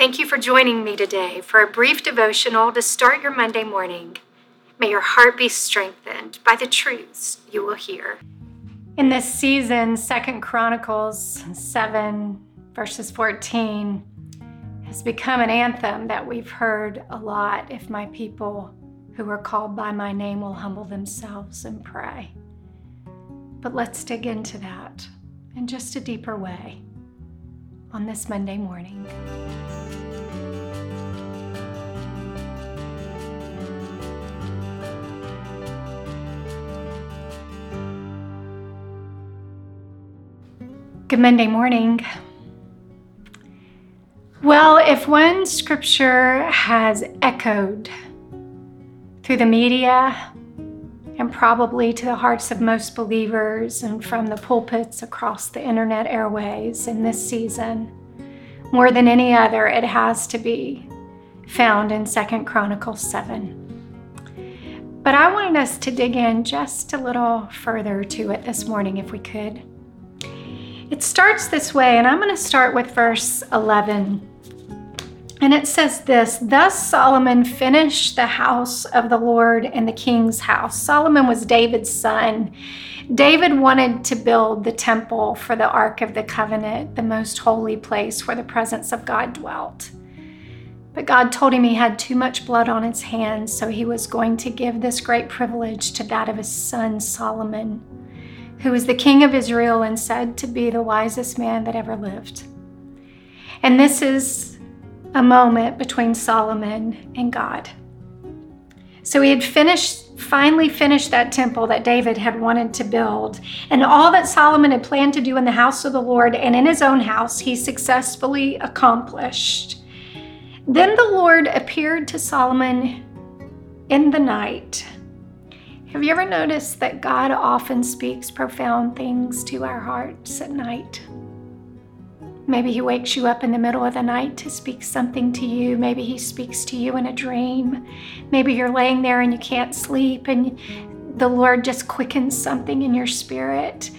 Thank you for joining me today for a brief devotional to start your Monday morning. May your heart be strengthened by the truths you will hear. In this season, Second Chronicles 7, verses 14, has become an anthem that we've heard a lot. If my people who are called by my name will humble themselves and pray. But let's dig into that in just a deeper way on this Monday morning. Good Monday morning. Well, if one scripture has echoed through the media and probably to the hearts of most believers and from the pulpits across the internet airways in this season, more than any other, it has to be found in Second Chronicles 7. But I wanted us to dig in just a little further to it this morning, if we could. It starts this way, and I'm going to start with verse 11. And it says this Thus Solomon finished the house of the Lord and the king's house. Solomon was David's son. David wanted to build the temple for the Ark of the Covenant, the most holy place where the presence of God dwelt. But God told him he had too much blood on his hands, so he was going to give this great privilege to that of his son Solomon who was the king of Israel and said to be the wisest man that ever lived. And this is a moment between Solomon and God. So he had finished, finally finished that temple that David had wanted to build. And all that Solomon had planned to do in the house of the Lord and in his own house, he successfully accomplished. Then the Lord appeared to Solomon in the night have you ever noticed that God often speaks profound things to our hearts at night? Maybe He wakes you up in the middle of the night to speak something to you. Maybe He speaks to you in a dream. Maybe you're laying there and you can't sleep and the Lord just quickens something in your spirit.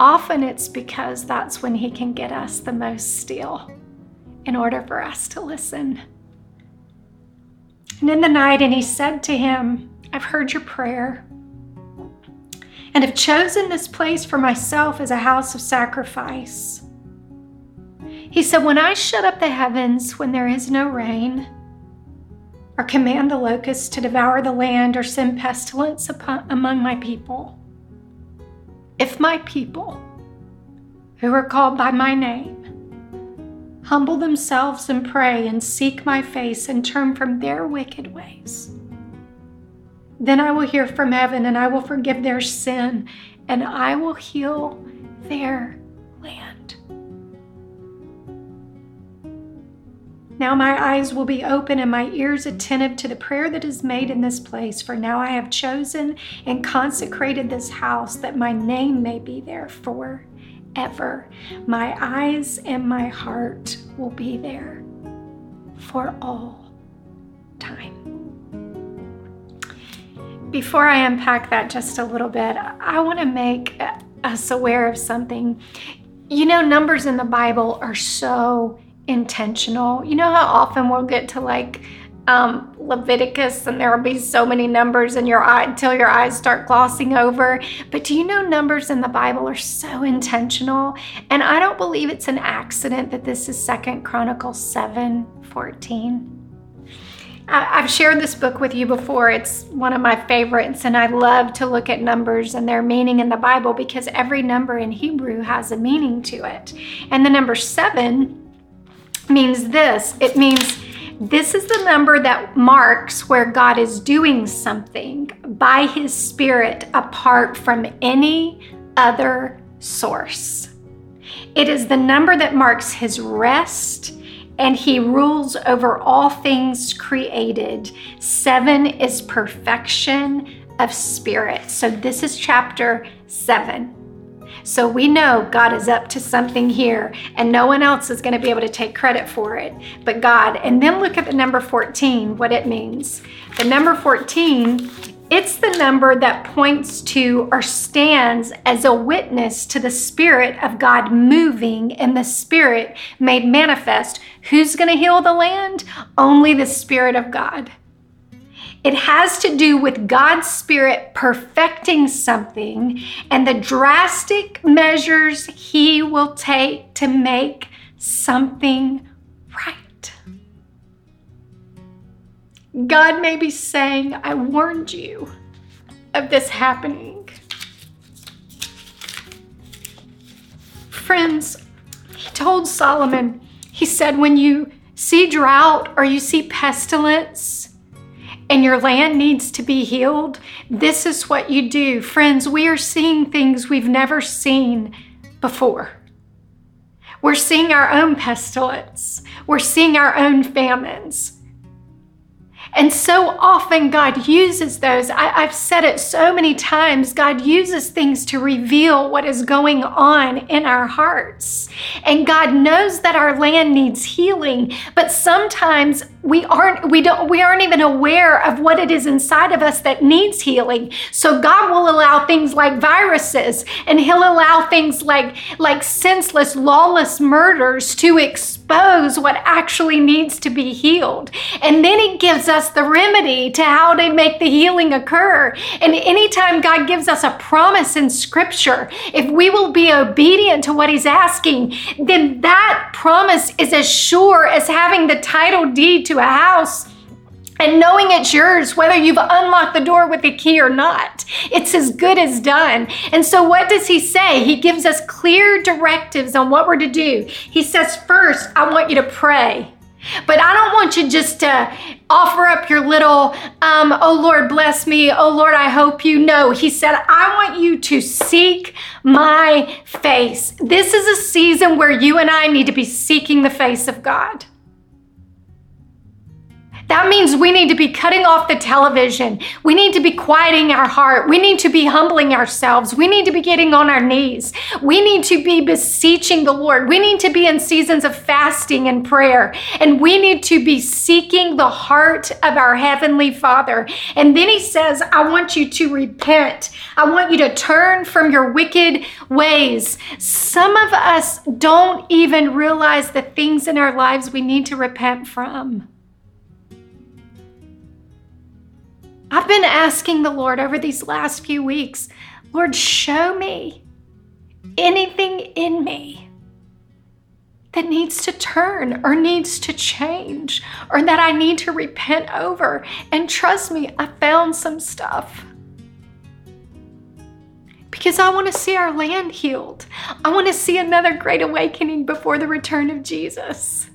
Often it's because that's when He can get us the most still in order for us to listen. And in the night, and He said to him, I've heard your prayer and have chosen this place for myself as a house of sacrifice. He said, When I shut up the heavens when there is no rain, or command the locusts to devour the land, or send pestilence upon, among my people, if my people, who are called by my name, humble themselves and pray and seek my face and turn from their wicked ways, then I will hear from heaven and I will forgive their sin and I will heal their Now my eyes will be open and my ears attentive to the prayer that is made in this place. For now I have chosen and consecrated this house that my name may be there forever. My eyes and my heart will be there for all time. Before I unpack that just a little bit, I want to make us aware of something. You know, numbers in the Bible are so intentional. You know how often we'll get to like um, Leviticus and there will be so many numbers in your eye until your eyes start glossing over. But do you know numbers in the Bible are so intentional? And I don't believe it's an accident that this is Second Chronicles 7 14. I've shared this book with you before. It's one of my favorites, and I love to look at numbers and their meaning in the Bible because every number in Hebrew has a meaning to it. And the number seven means this it means this is the number that marks where God is doing something by His Spirit apart from any other source. It is the number that marks His rest and he rules over all things created. Seven is perfection of spirit. So this is chapter seven. So we know God is up to something here, and no one else is going to be able to take credit for it but God. And then look at the number 14, what it means. The number 14 It's the number that points to or stands as a witness to the Spirit of God moving and the Spirit made manifest. Who's going to heal the land? Only the Spirit of God. It has to do with God's Spirit perfecting something and the drastic measures He will take to make something right. God may be saying, I warned you of this happening. Friends, he told Solomon, he said, when you see drought or you see pestilence and your land needs to be healed, this is what you do. Friends, we are seeing things we've never seen before. We're seeing our own pestilence. We're seeing our own famines. And so often, God uses those. I, have said it so many times God uses things to reveal what is going on in our hearts. And God knows that our land needs healing, but sometimes we aren't we don't we aren't even aware of what it is inside of us that needs healing. So god will allow things like viruses and he'll allow things like like senseless lawless murders to expose what actually needs to be healed. And then he gives us the remedy to how to make the healing occur. And anytime god gives us a promise in scripture if we will be obedient to what he's asking then that promise is as sure as having the title deed to a house and knowing it's yours, whether you've unlocked the door with a key or not. It's as good as done. And so, what does he say? He gives us clear directives on what we're to do. He says, First, I want you to pray. But I don't want you just to offer up your little, um, oh Lord, bless me. Oh Lord, I hope you know. He said, I want you to seek my face. This is a season where you and I need to be seeking the face of God. That means we need to be cutting off the television. We need to be quieting our heart. We need to be humbling ourselves. We need to be getting on our knees. We need to be beseeching the Lord. We need to be in seasons of fasting and prayer. And we need to be seeking the heart of our Heavenly Father. And then He says, I want you to repent. I want you to turn from your wicked ways. Some of us don't even realize the things in our lives we need to repent from. I've been asking the Lord over these last few weeks, Lord, show me anything in me that needs to turn or needs to change or that I need to repent over. And trust me, I found some stuff. Because I want to see our land healed. I want to see another great awakening before the return of Jesus.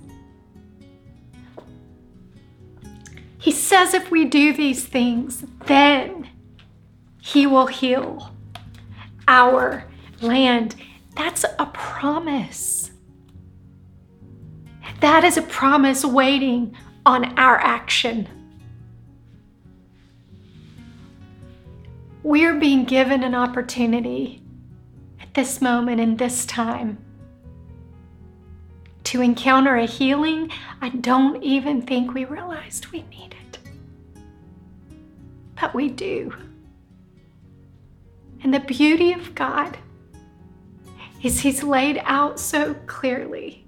Says if we do these things, then He will heal our land. That's a promise. That is a promise waiting on our action. We're being given an opportunity at this moment in this time to encounter a healing I don't even think we realized we needed. But we do. And the beauty of God is He's laid out so clearly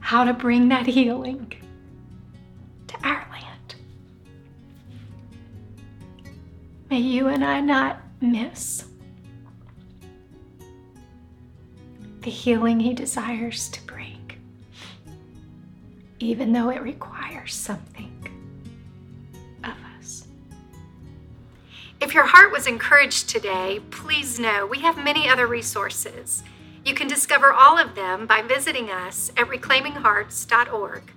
how to bring that healing to our land. May you and I not miss the healing He desires to bring, even though it requires something If your heart was encouraged today, please know we have many other resources. You can discover all of them by visiting us at reclaiminghearts.org.